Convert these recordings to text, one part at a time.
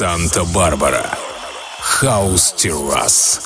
Санта-Барбара. Хаус Террас.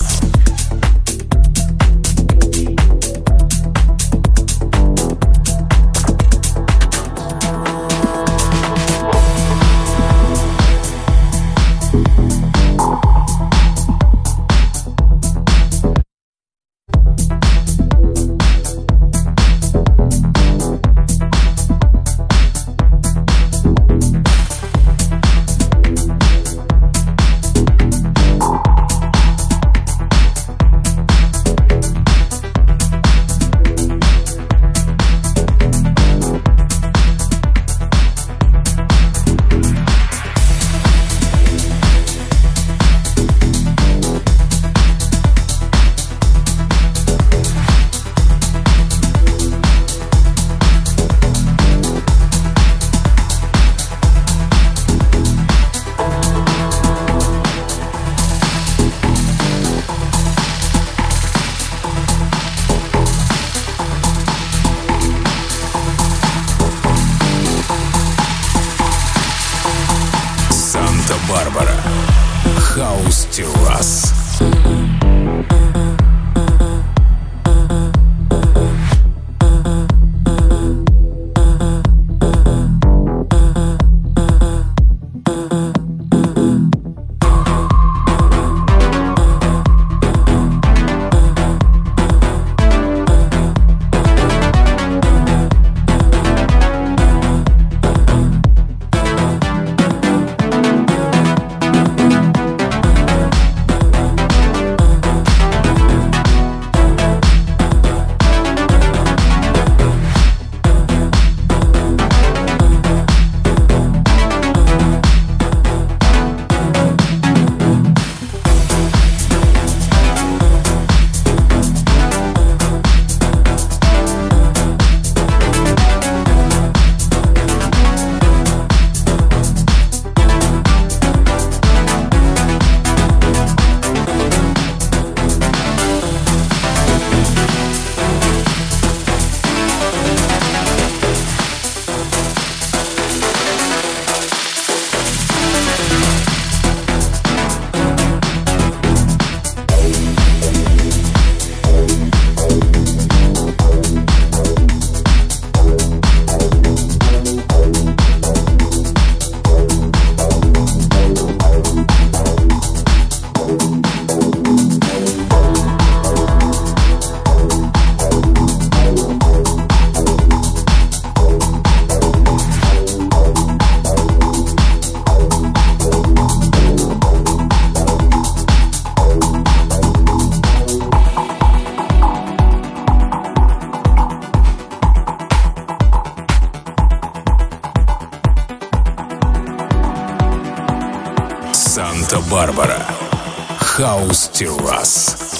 Санта-Барбара. Хаус Террас. Санта-Барбара. Хаус Террас.